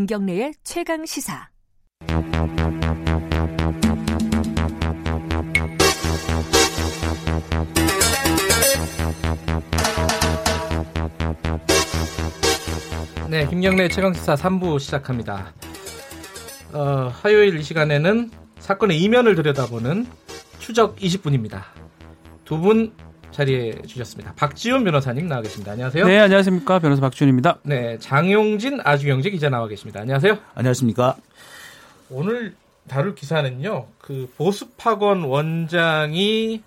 김경래의 최강 시사. 네, 김경래 최강시사 3부 시작합니다. 어, 화요일 이 시간에는 사건의 이면을 들여다보는 추적 20분입니다. 두 분 자리해 주셨습니다. 박지훈 변호사님 나와 계십니다. 안녕하세요. 네, 안녕하십니까. 변호사 박지훈입니다. 네, 장용진 아주경제 기자 나와 계십니다. 안녕하세요. 안녕하십니까. 오늘 다룰 기사는요. 그 보습학원 원장이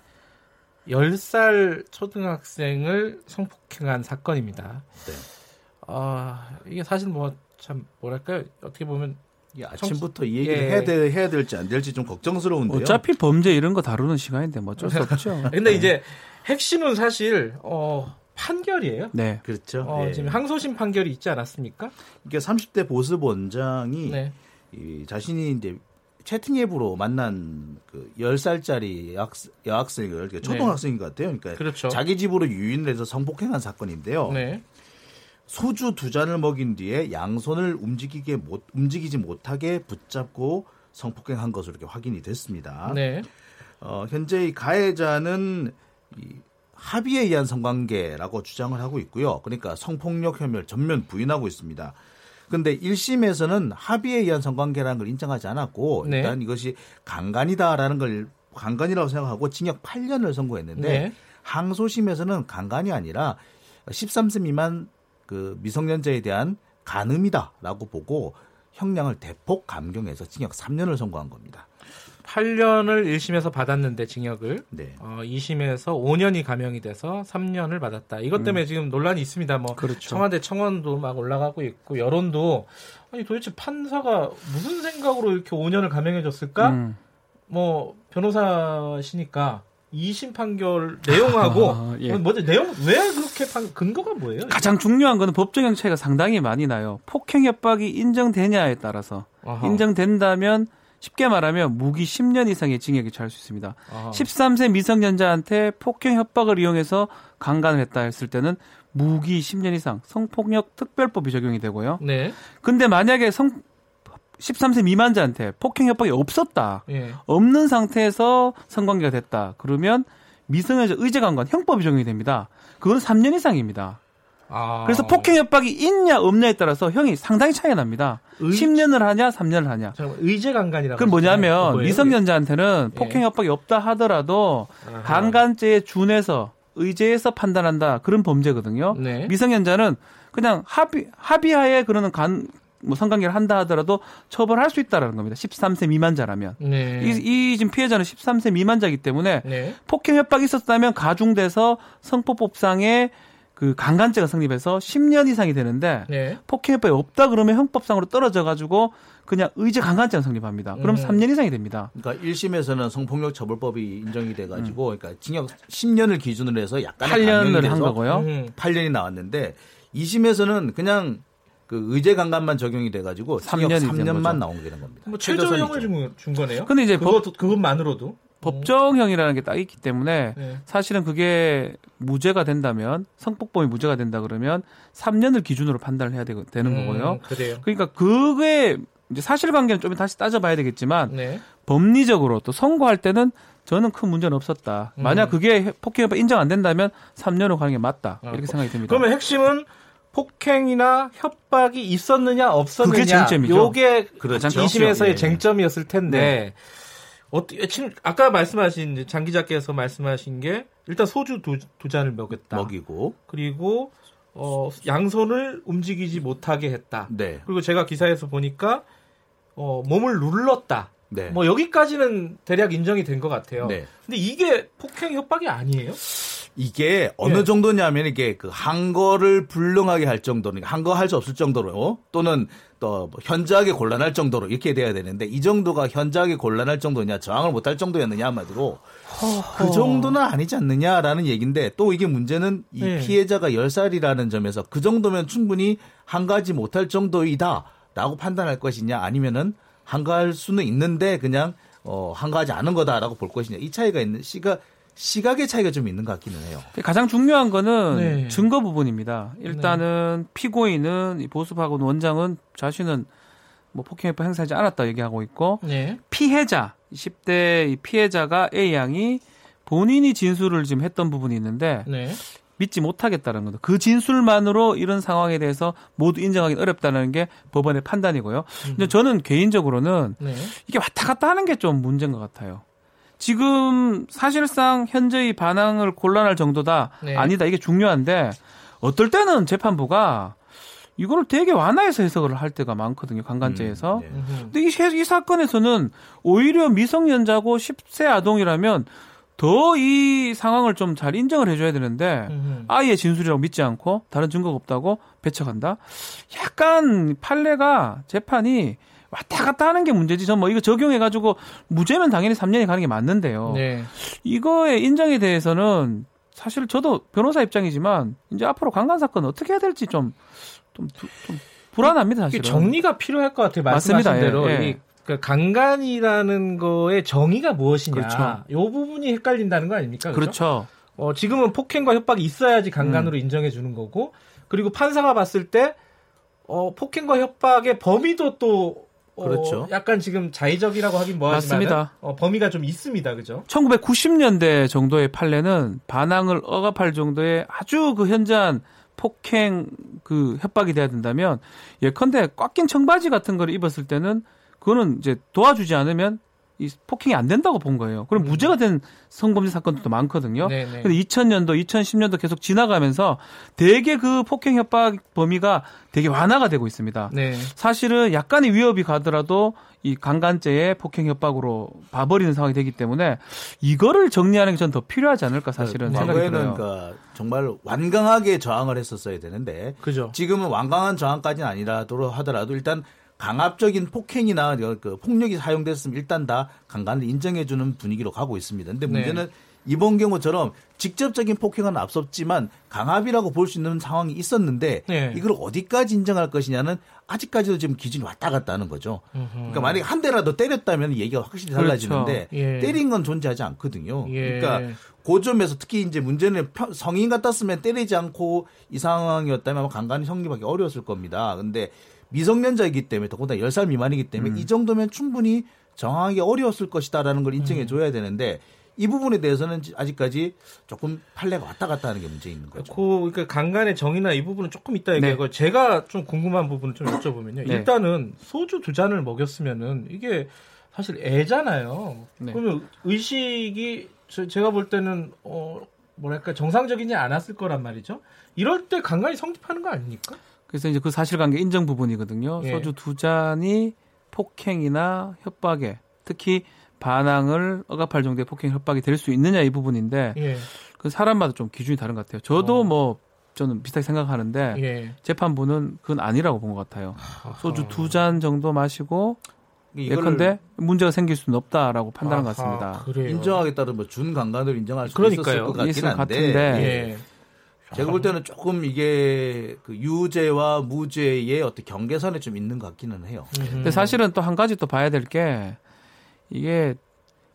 10살 초등학생을 성폭행한 사건입니다. 네. 아, 이게 사실 뭐 참 뭐랄까요? 어떻게 보면 예, 아침부터 이 얘기를 예. 해야, 돼, 해야 될지 안 될지 좀 걱정스러운데요. 어차피 범죄 이런 거 다루는 시간인데 뭐 어쩔 수 없죠. 근데 이제 핵심은 사실 어 판결이에요. 네. 그렇죠. 어, 예. 지금 항소심 판결이 있지 않았습니까? 이게 30대 보습 원장이 네. 이 자신이 이제 채팅 앱으로 만난 그 10살짜리 여학, 여학생을 초등학생인 것 같아요. 그러니까 그렇죠. 자기 집으로 유인을 해서 성폭행한 사건인데요. 네. 소주 두 잔을 먹인 뒤에 양손을 움직이게 못 움직이지 못하게 붙잡고 성폭행한 것으로 이렇게 확인이 됐습니다. 네. 어, 현재 이 가해자는 이 합의에 의한 성관계라고 주장을 하고 있고요. 그러니까 성폭력 혐의를 전면 부인하고 있습니다. 근데 1심에서는 합의에 의한 성관계라는 걸 인정하지 않았고 네. 일단 이것이 강간이다라는 걸 강간이라고 생각하고 징역 8년을 선고했는데 네. 항소심에서는 강간이 아니라 13세 미만 그 미성년자에 대한 간음이다라고 보고 형량을 대폭 감경해서 징역 3년을 선고한 겁니다. 8년을 1심에서 받았는데 징역을 네. 어, 2심에서 5년이 감형이 돼서 3년을 받았다. 이것 때문에 지금 논란이 있습니다. 뭐 그렇죠. 청와대 청원도 막 올라가고 있고 여론도 아니 도대체 판사가 무슨 생각으로 이렇게 5년을 감형해 줬을까? 음. 뭐 변호사시니까 2심 판결 내용하고 아, 예. 먼저 내용 왜 그렇게 판 근거가 뭐예요? 가장 중요한 거는 법정형 차이가 상당히 많이 나요. 폭행 협박이 인정되냐에 따라서 아하. 인정된다면 쉽게 말하면 무기 10년 이상의 징역이 처할 수 있습니다. 아하. 13세 미성년자한테 폭행 협박을 이용해서 강간을 했다 했을 때는 무기 10년 이상 성폭력 특별법이 적용이 되고요. 네. 근데 만약에 성 13세 미만자한테 폭행 협박이 없었다. 예. 없는 상태에서 성관계가 됐다. 그러면 미성년자 의제 강간 형법이 적용이 됩니다. 그건 3년 이상입니다. 아. 그래서 폭행 협박이 있냐 없냐에 따라서 형이 상당히 차이가 납니다. 의- 10년을 하냐 3년을 하냐. 잠깐만, 의제 강간이라고 그건. 뭐냐면 뭐예요? 미성년자한테는 예. 폭행 협박이 없다 하더라도 아하. 강간죄에 준해서 의제에서 판단한다 그런 범죄거든요. 네. 미성년자는 그냥 합의 합의하에 그러는 간 뭐 성관계를 한다 하더라도 처벌할 수 있다라는 겁니다. 13세 미만자라면. 네. 이, 이 지금 피해자는 13세 미만자이기 때문에 네. 폭행 협박이 있었다면 가중돼서 성폭법상의 그 강간죄가 성립해서 10년 이상이 되는데 네. 폭행 협박이 없다 그러면 형법상으로 떨어져 가지고 그냥 의제 강간죄가 성립합니다. 그럼 음. 3년 이상이 됩니다. 그러니까 1심에서는 성폭력 처벌법이 인정이 돼 가지고 그러니까 징역 10년을 기준으로 해서 약간의 8년을 감형이 돼서 한 거고요. 음. 8년이 나왔는데 2심에서는 그냥 그 의제 강간만 적용이 돼 가지고 징역 3년이 된 3년만 거죠. 나온 게 되는 겁니다. 뭐. 최저형을 준, 준 거네요. 근데 이제 그것 그것만으로도 법정형이라는 게 딱 있기 때문에 네. 사실은 그게 무죄가 된다면 성폭범이 무죄가 된다 그러면 3년을 기준으로 판단을 해야 되, 는 음, 거고요. 그래요. 그러니까 그게 이제 사실관계는 좀 다시 따져봐야 되겠지만 네. 법리적으로 또 선고할 때는 저는 큰 문제는 없었다. 음. 만약 그게 폭행 협박 인정 안 된다면 3년으로 가는 게 맞다. 아, 이렇게 생각이 듭니다. 그러면 핵심은 폭행이나 협박이 있었느냐 없었느냐 그게 쟁점이죠. 요게 그렇죠. 2심에서의 예. 쟁점이었을 텐데 어떻게 지금 아까 말씀하신 장 기자께서 말씀하신 게 일단 소주 두, 두 잔을 먹였다. 먹이고 그리고 어, 양손을 움직이지 못하게 했다. 네. 그리고 제가 기사에서 보니까 어, 몸을 눌렀다. 네. 뭐 여기까지는 대략 인정이 된 것 같아요. 네. 근데 이게 폭행 협박이 아니에요? 이게 어느 예. 정도냐면 이게 그 한 거를 불능하게 할 정도로 한거 할 수 없을 정도로 또는 또뭐 현저하게 곤란할 정도로 이렇게 돼야 되는데 이 정도가 현저하게 곤란할 정도냐 저항을 못할 정도였느냐 한마디로 그 정도는 아니지 않느냐라는 얘기인데 또 이게 문제는 이 네. 피해자가 10살이라는 점에서 그 정도면 충분히 한가하지 못할 정도이다라고 판단할 것이냐 아니면은 한가할 수는 있는데 그냥 어 한가하지 않은 거다라고 볼 것이냐 이 차이가 있는 시가 시각의 차이가 좀 있는 것 같기는 해요. 가장 중요한 거는 네. 증거 부분입니다. 일단은 피고인은 이 보수파고 원장은 자신은 뭐 폭행협박 행사하지 않았다 얘기하고 있고 네. 피해자 10대 이 피해자가 A 양이 본인이 진술을 지금 했던 부분이 있는데 네. 믿지 못하겠다는 거죠. 그 진술만으로 이런 상황에 대해서 모두 인정하기 어렵다는 게 법원의 판단이고요. 근데 저는 개인적으로는 네. 이게 왔다 갔다 하는 게 좀 문제인 것 같아요. 지금 사실상 현재의 반항을 곤란할 정도다 네. 아니다 이게 중요한데 어떨 때는 재판부가 이거를 되게 완화해서 해석을 할 때가 많거든요 강간죄에서. 음, 네. 근데 이, 시- 이 사건에서는 오히려 미성년자고 10세 아동이라면 더 이 상황을 좀 잘 인정을 해줘야 되는데. 아이의 진술이라고 믿지 않고 다른 증거가 없다고 배척한다. 약간 판례가 재판이 왔다 갔다 하는 게 문제지. 전 뭐 이거 적용해가지고 무죄면 당연히 3년이 가는 게 맞는데요. 네. 이거의 인정에 대해서는 사실 저도 변호사 입장이지만 이제 앞으로 강간 사건 어떻게 해야 될지 좀 좀, 좀, 좀 불안합니다 사실은. 정리가 필요할 것 같아요. 말씀하신 맞습니다. 예, 대로 예. 이 그러니까 강간이라는 거의 정의가 무엇이냐. 그렇죠. 요 부분이 헷갈린다는 거 아닙니까? 그죠? 그렇죠. 어, 지금은 폭행과 협박이 있어야지 강간으로 인정해 주는 거고 그리고 판사가 봤을 때 어, 폭행과 협박의 범위도 또 어, 그렇죠. 약간 지금 자의적이라고 하긴 뭐하지만 맞습니다. 어, 범위가 좀 있습니다. 그죠? 1990년대 정도의 판례는 반항을 억압할 정도의 아주 그 현저한 폭행 그 협박이 돼야 된다면 예컨대 꽉 낀 청바지 같은 걸 입었을 때는 그거는 이제 도와주지 않으면 이 폭행이 안 된다고 본 거예요. 그럼 무죄가 된 성범죄 사건들도 많거든요. 음. 네네. 근데 2000년도, 2010년도 계속 지나가면서 되게 그 폭행 협박 범위가 되게 완화가 되고 있습니다. 네. 사실은 약간의 위협이 가더라도 이 강간죄의 폭행 협박으로 봐버리는 상황이 되기 때문에 이거를 정리하는 게 전 더 필요하지 않을까 사실은 생각이 과거에는 들어요. 그러니까 정말 완강하게 저항을 했었어야 되는데 그죠. 지금은 완강한 저항까지는 아니라도 하더라도 일단 강압적인 폭행이나 그 폭력이 사용됐으면 일단 다 강간을 인정해주는 분위기로 가고 있습니다. 근데 네. 문제는 이번 경우처럼 직접적인 폭행은 앞섰지만 강압이라고 볼 수 있는 상황이 있었는데 네. 이걸 어디까지 인정할 것이냐는 아직까지도 지금 기준이 왔다 갔다 하는 거죠. 그러니까 만약에 한 대라도 때렸다면 얘기가 확실히 달라지는데 그렇죠. 예. 때린 건 존재하지 않거든요. 예. 그러니까 그 점에서 특히 이제 문제는 펴- 성인 같았으면 때리지 않고 이 상황이었다면 아마 강간이 성립하기 어려웠을 겁니다. 근데 미성년자이기 때문에 더군다나 10살 미만이기 때문에 음. 이 정도면 충분히 정하기 어려웠을 것이다라는 걸 인정해 음. 줘야 되는데 이 부분에 대해서는 아직까지 조금 판례가 왔다 갔다 하는 게 문제 있는 거죠. 그, 그 강간의 정의나 이 부분은 조금 네. 얘기하고 제가 좀 궁금한 부분을 좀 여쭤보면요. 네. 일단은 소주 두 잔을 먹였으면은 이게 사실 애잖아요. 네. 그러면 의식이 저- 제가 볼 때는 어 뭐랄까 정상적이지 않았을 거란 말이죠. 이럴 때 강간이 성립하는 거 아닙니까? 그래서 이제 그 사실관계 인정 부분이거든요. 예. 소주 두 잔이 폭행이나 협박에 특히 반항을 억압할 정도의 폭행 협박이 될 수 있느냐 이 부분인데 예. 그 사람마다 좀 기준이 다른 것 같아요. 저도 어. 뭐 저는 비슷하게 생각하는데 예. 재판부는 그건 아니라고 본 것 같아요. 소주 두 잔 정도 마시고 예컨대 문제가 생길 수는 없다라고 판단한 것 아하, 같습니다. 그래요. 인정하겠다는 뭐 준 강간을 인정할 수. 있었을 것 같긴 것 한데 같은데. 예. 제가 볼 때는 조금 이게 그 유죄와 무죄의 어떤 경계선에 좀 있는 것 같기는 해요. 근데 사실은 또 한 가지 또 봐야 될 게 이게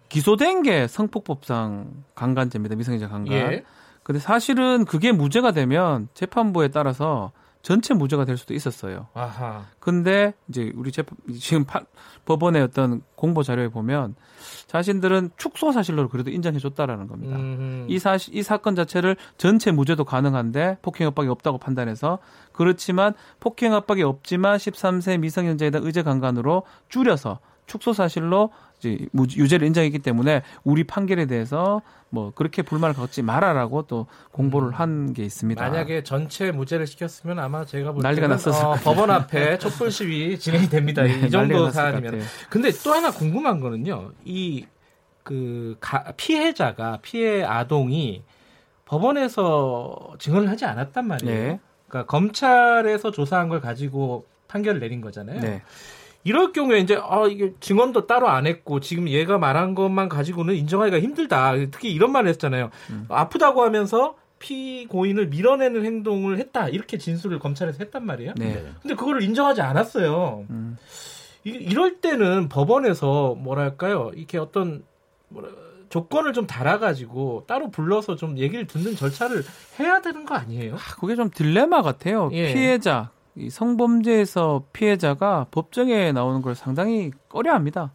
기소된 게 성폭법상 강간죄입니다. 미성년자 강간. 예. 근데 사실은 그게 무죄가 되면 재판부에 따라서 전체 무죄가 될 수도 있었어요. 아하. 근데 이제 우리 재판 지금 파- 법원의 어떤 공보 자료에 보면 자신들은 축소 사실로 그래도 인정해 줬다라는 겁니다. 음. 이 사실 이 사건 자체를 전체 무죄도 가능한데 폭행 협박이 없다고 판단해서 그렇지만 폭행 협박이 없지만 13세 미성년자에 대한 의제 강간으로 줄여서 축소 사실로 이제 무- 유죄를 인정했기 때문에 우리 판결에 대해서 뭐 그렇게 불만을 갖지 말아라고 또 공보를 한 게 있습니다. 음. 만약에 전체 무죄를 시켰으면 아마 제가 볼 난리가 났었을 어, 것 법원 앞에 촛불 시위 진행이 됩니다. 네, 이 정도 사안이면. 근데 또 하나 궁금한 거는요. 이 그 피해자가 피해 아동이 법원에서 증언을 하지 않았단 말이에요. 네. 그러니까 검찰에서 조사한 걸 가지고 판결을 내린 거잖아요. 네. 이럴 경우에 이제 아 이게 증언도 따로 안 했고 지금 얘가 말한 것만 가지고는 인정하기가 힘들다. 특히 이런 말을 했잖아요. 음. 아프다고 하면서 피고인을 밀어내는 행동을 했다. 이렇게 진술을 검찰에서 했단 말이에요. 네. 근데 그거를 인정하지 않았어요. 음. 이, 이럴 때는 법원에서 뭐랄까요? 이렇게 어떤 뭐라, 조건을 좀 달아가지고 따로 불러서 좀 얘기를 듣는 절차를 해야 되는 거 아니에요? 아, 그게 좀 딜레마 같아요. 예. 피해자, 이 성범죄에서 피해자가 법정에 나오는 걸 상당히 꺼려합니다.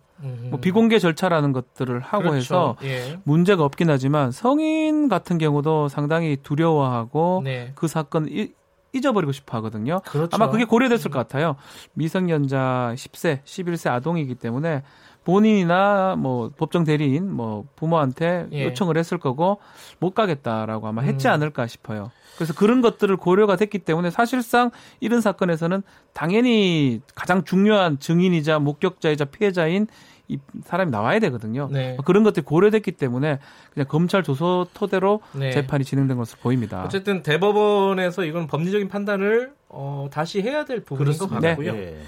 뭐 비공개 절차라는 것들을 하고 그렇죠. 해서 예. 문제가 없긴 하지만 성인 같은 경우도 상당히 두려워하고 네. 그 사건 을 잊어버리고 싶어 하거든요. 그렇죠. 아마 그게 고려됐을 것 같아요. 미성년자 10세, 11세 아동이기 때문에 본인이나 뭐 법정 대리인 뭐 부모한테 예. 요청을 했을 거고 못 가겠다라고 아마 했지 음. 않을까 싶어요. 그래서 그런 것들을 고려가 됐기 때문에 사실상 이런 사건에서는 당연히 가장 중요한 증인이자 목격자이자 피해자인 이 사람이 나와야 되거든요. 네. 그런 것들이 고려됐기 때문에 그냥 검찰 조서 토대로 네. 재판이 진행된 것으로 보입니다. 어쨌든 대법원에서 이건 법리적인 판단을 어, 다시 해야 될 부분인 것 그렇습니다. 같고요. 예.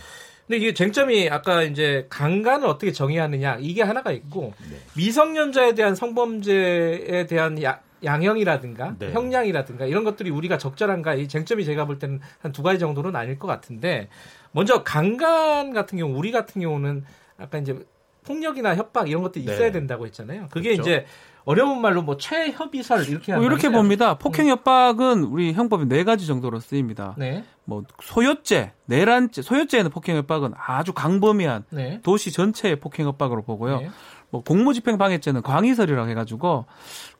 근데 이게 쟁점이 아까 이제 강간을 어떻게 정의하느냐 이게 하나가 있고 네. 미성년자에 대한 성범죄에 대한 야- 양형이라든가 네. 형량이라든가 이런 것들이 우리가 적절한가 이 쟁점이 제가 볼 때는 한 두 가지 정도는 아닐 것 같은데 먼저 강간 같은 경우 우리 같은 경우는 아까 이제 폭력이나 협박 이런 것들이 있어야 네. 된다고 했잖아요. 그게 그렇죠. 이제 어려운 말로 뭐 최협의설 이렇게 뭐 이렇게 하는데 봅니다. 폭행 협박은 우리 형법이 네 가지 정도로 쓰입니다. 네. 뭐 소요죄, 내란죄, 소요죄에는 폭행 협박은 아주 강범위한 네. 도시 전체의 폭행 협박으로 보고요. 네. 뭐 공무집행 방해죄는 광의설이라고 해가지고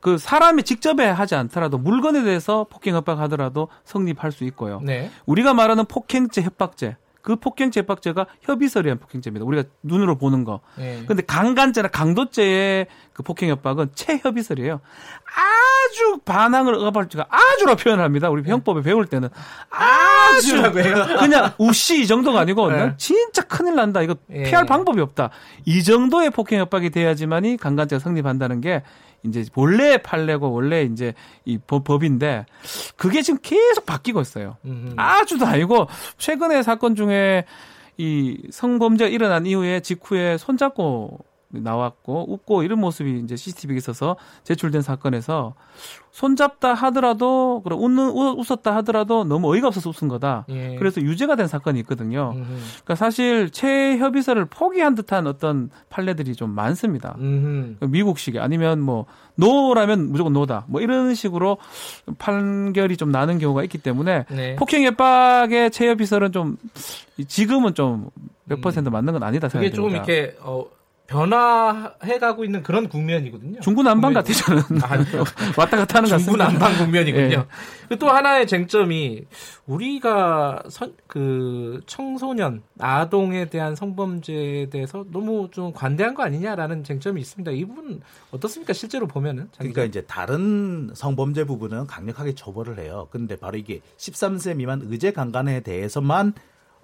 그 사람이 직접 하지 않더라도 물건에 대해서 폭행 협박하더라도 성립할 수 있고요. 네. 우리가 말하는 폭행죄, 협박죄 그 폭행죄, 협박죄가 협의설에 의한 폭행죄입니다. 우리가 눈으로 보는 거. 네. 근데 강간죄나 강도죄의 그 폭행 협박은 최협의설이에요. 아주 반항을 억압할지가 아주로 표현합니다. 우리 형법에 배울 때는 아주? 그냥 우씨 이 정도가 아니고 네. 난 진짜 큰일 난다. 이거 예. 피할 방법이 없다. 이 정도의 폭행 협박이 돼야지만이 강간죄가 성립한다는 게 이제 원래 판례고 원래 이제 이 법, 법인데 그게 지금 계속 바뀌고 있어요. 음흠. 아주 다이고 최근에 사건 중에 이 성범죄가 일어난 이후에 직후에 손잡고 나왔고 웃고 이런 모습이 이제 CCTV에 있어서 제출된 사건에서 손잡다 하더라도 그래 웃는 웃- 웃었다 하더라도 너무 어이가 없어서 웃은 거다. 예. 그래서 유죄가 된 사건이 있거든요. 음흠. 그러니까 사실 최협의설을 포기한 듯한 어떤 판례들이 좀 많습니다. 음흠. 미국식이 아니면 뭐 노라면 무조건 노다 뭐 이런 식으로 판결이 좀 나는 경우가 있기 때문에 네. 폭행 협박의 체협 비설은 좀 지금은 좀 몇 퍼센트 맞는 건 아니다 그게 생각이 조금 듭니다. 이렇게 어, 변화해가고 있는 그런 국면이거든요. 중구난방 같아 저는 아니요. 왔다 갔다 하는 것 같습니다. 중구난방 국면이군요. 예. 그또 하나의 쟁점이 우리가 선, 그 청소년 아동에 대한 성범죄에 대해서 너무 좀 관대한 거 아니냐라는 쟁점이 있습니다. 이 부분 어떻습니까? 실제로 보면은 장 그러니까? 이제 다른 성범죄 부분은 강력하게 처벌을 해요. 근데 바로 이게 13세 미만 의제 강간에 대해서만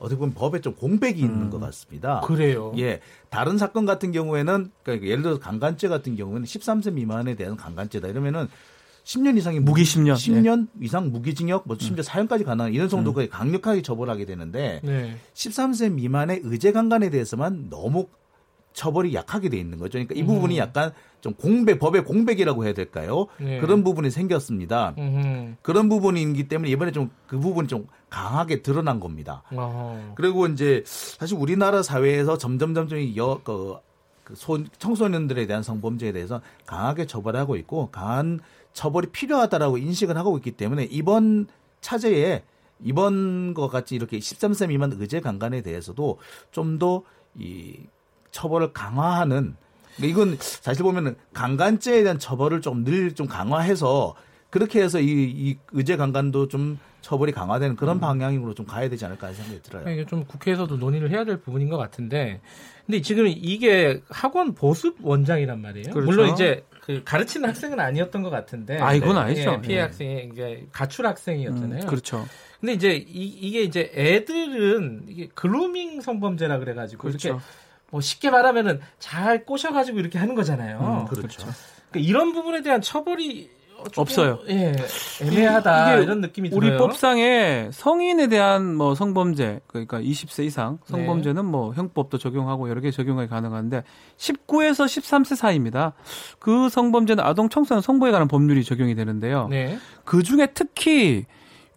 어떻게 보면 법에 좀 공백이 있는 것 같습니다. 그래요. 예, 다른 사건 같은 경우에는 그러니까 예를 들어서 강간죄 같은 경우에는 13세 미만에 대한 강간죄다. 이러면은 10년 이상의 무기 10년, 10년 이상 무기징역 뭐 심지어 사형까지 가능한 이런 정도까지 강력하게 처벌하게 되는데 네. 13세 미만의 의제 강간에 대해서만 너무 처벌이 약하게 돼 있는 거죠. 그러니까 이 부분이 약간 좀 공백 법의 공백이라고 해야 될까요? 네. 그런 부분이 생겼습니다. 음흠. 그런 부분이기 때문에 이번에 좀 그 부분이 좀 강하게 드러난 겁니다. 어허. 그리고 이제 사실 우리나라 사회에서 점점 점점 이 여, 그, 그 소, 청소년들에 대한 성범죄에 대해서 강하게 처벌하고 있고 강한 처벌이 필요하다라고 인식을 하고 있기 때문에 이번 차제에 이번 것 같이 이렇게 13세 미만 의제 강간에 대해서도 좀더이 처벌을 강화하는 이건 사실 보면은 강간죄에 대한 처벌을 좀늘좀 강화해서 그렇게 해서 이, 이 의제 강간도 좀 처벌이 강화되는 그런 방향으로 좀 가야 되지 않을까 하는 생각이 들어요. 이게 좀 국회에서도 논의를 해야 될 부분인 것 같은데, 근데 지금 이게 학원 보습 원장이란 말이에요. 그렇죠. 물론 이제 그 가르치는 학생은 아니었던 것 같은데, 아, 이건 네. 아니죠. 예, 피해 예. 학생이 이제 가출 학생이었잖아요. 음, 그렇죠. 근데 이제 이, 게 이제 애들은 이게 글루밍 성범죄라 그래가지고 그렇죠. 이렇게 뭐 쉽게 말하면은 잘 꼬셔가지고 이렇게 하는 거잖아요. 음, 그렇죠. 그러니까 이런 부분에 대한 처벌이 없어요. 예, 애매하다 이런 느낌이 우리 들어요. 법상에 성인에 대한 뭐 성범죄 그러니까 20세 이상 성범죄는 뭐 형법도 적용하고 여러 개 적용이 가능한데 19에서 13세 사이입니다. 그 성범죄는 아동 청소년 성보에 관한 법률이 적용이 되는데요. 네. 그 중에 특히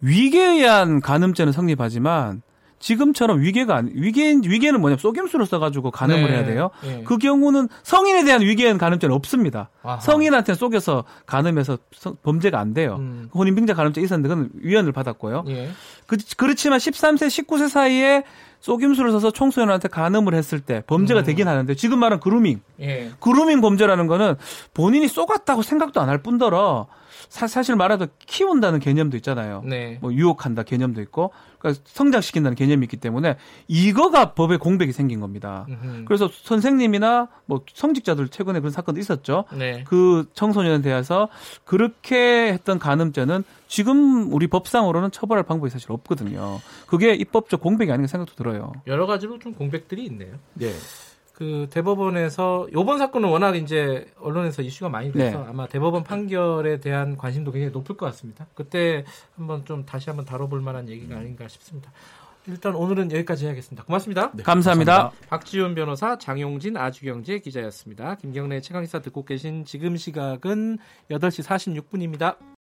위계에 의한 간음죄는 성립하지만 지금처럼 위계가 아니, 위계 위계는 뭐냐면 속임수를 써가지고 간음을 네. 해야 돼요. 예. 그 경우는 성인에 대한 위계는 간음죄는 없습니다. 아하. 성인한테 속여서 간음해서 성- 범죄가 안 돼요. 음. 혼인빙자 간음죄 있었는데 그건 위헌을 받았고요. 예. 그, 그렇지만 13세, 19세 사이에 속임수를 써서 청소년한테 간음을 했을 때 범죄가 음. 되긴 하는데 지금 말은 그루밍. 예. 그루밍 범죄라는 거는 본인이 쏘갔다고 생각도 안 할 뿐더러 사, 실 말하도 키운다는 개념도 있잖아요. 네. 뭐 유혹한다 개념도 있고 그러니까 성장시킨다는 개념이 있기 때문에 이거가 법에 공백이 생긴 겁니다. 음흠. 그래서 선생님이나 뭐 성직자들 최근에 그런 사건도 있었죠. 네. 그 청소년에 대해서 그렇게 했던 간음죄는 지금 우리 법상으로는 처벌할 방법이 사실 없거든요. 그게 입법적 공백이 아닌가 생각도 들어요. 여러 가지로 좀 공백들이 있네요. 예. 그 대법원에서 요번 사건은 워낙 이제 언론에서 이슈가 많이 돼서 네. 아마 대법원 판결에 대한 관심도 굉장히 높을 것 같습니다. 그때 한번 좀 다시 한번 다뤄볼 만한 얘기가 아닌가 싶습니다. 일단 오늘은 여기까지 해야겠습니다. 고맙습니다. 네, 감사합니다. 박지훈 변호사, 장용진 아주경제 기자였습니다. 김경래 최강시사 듣고 계신 지금 시각은 8시 46분입니다.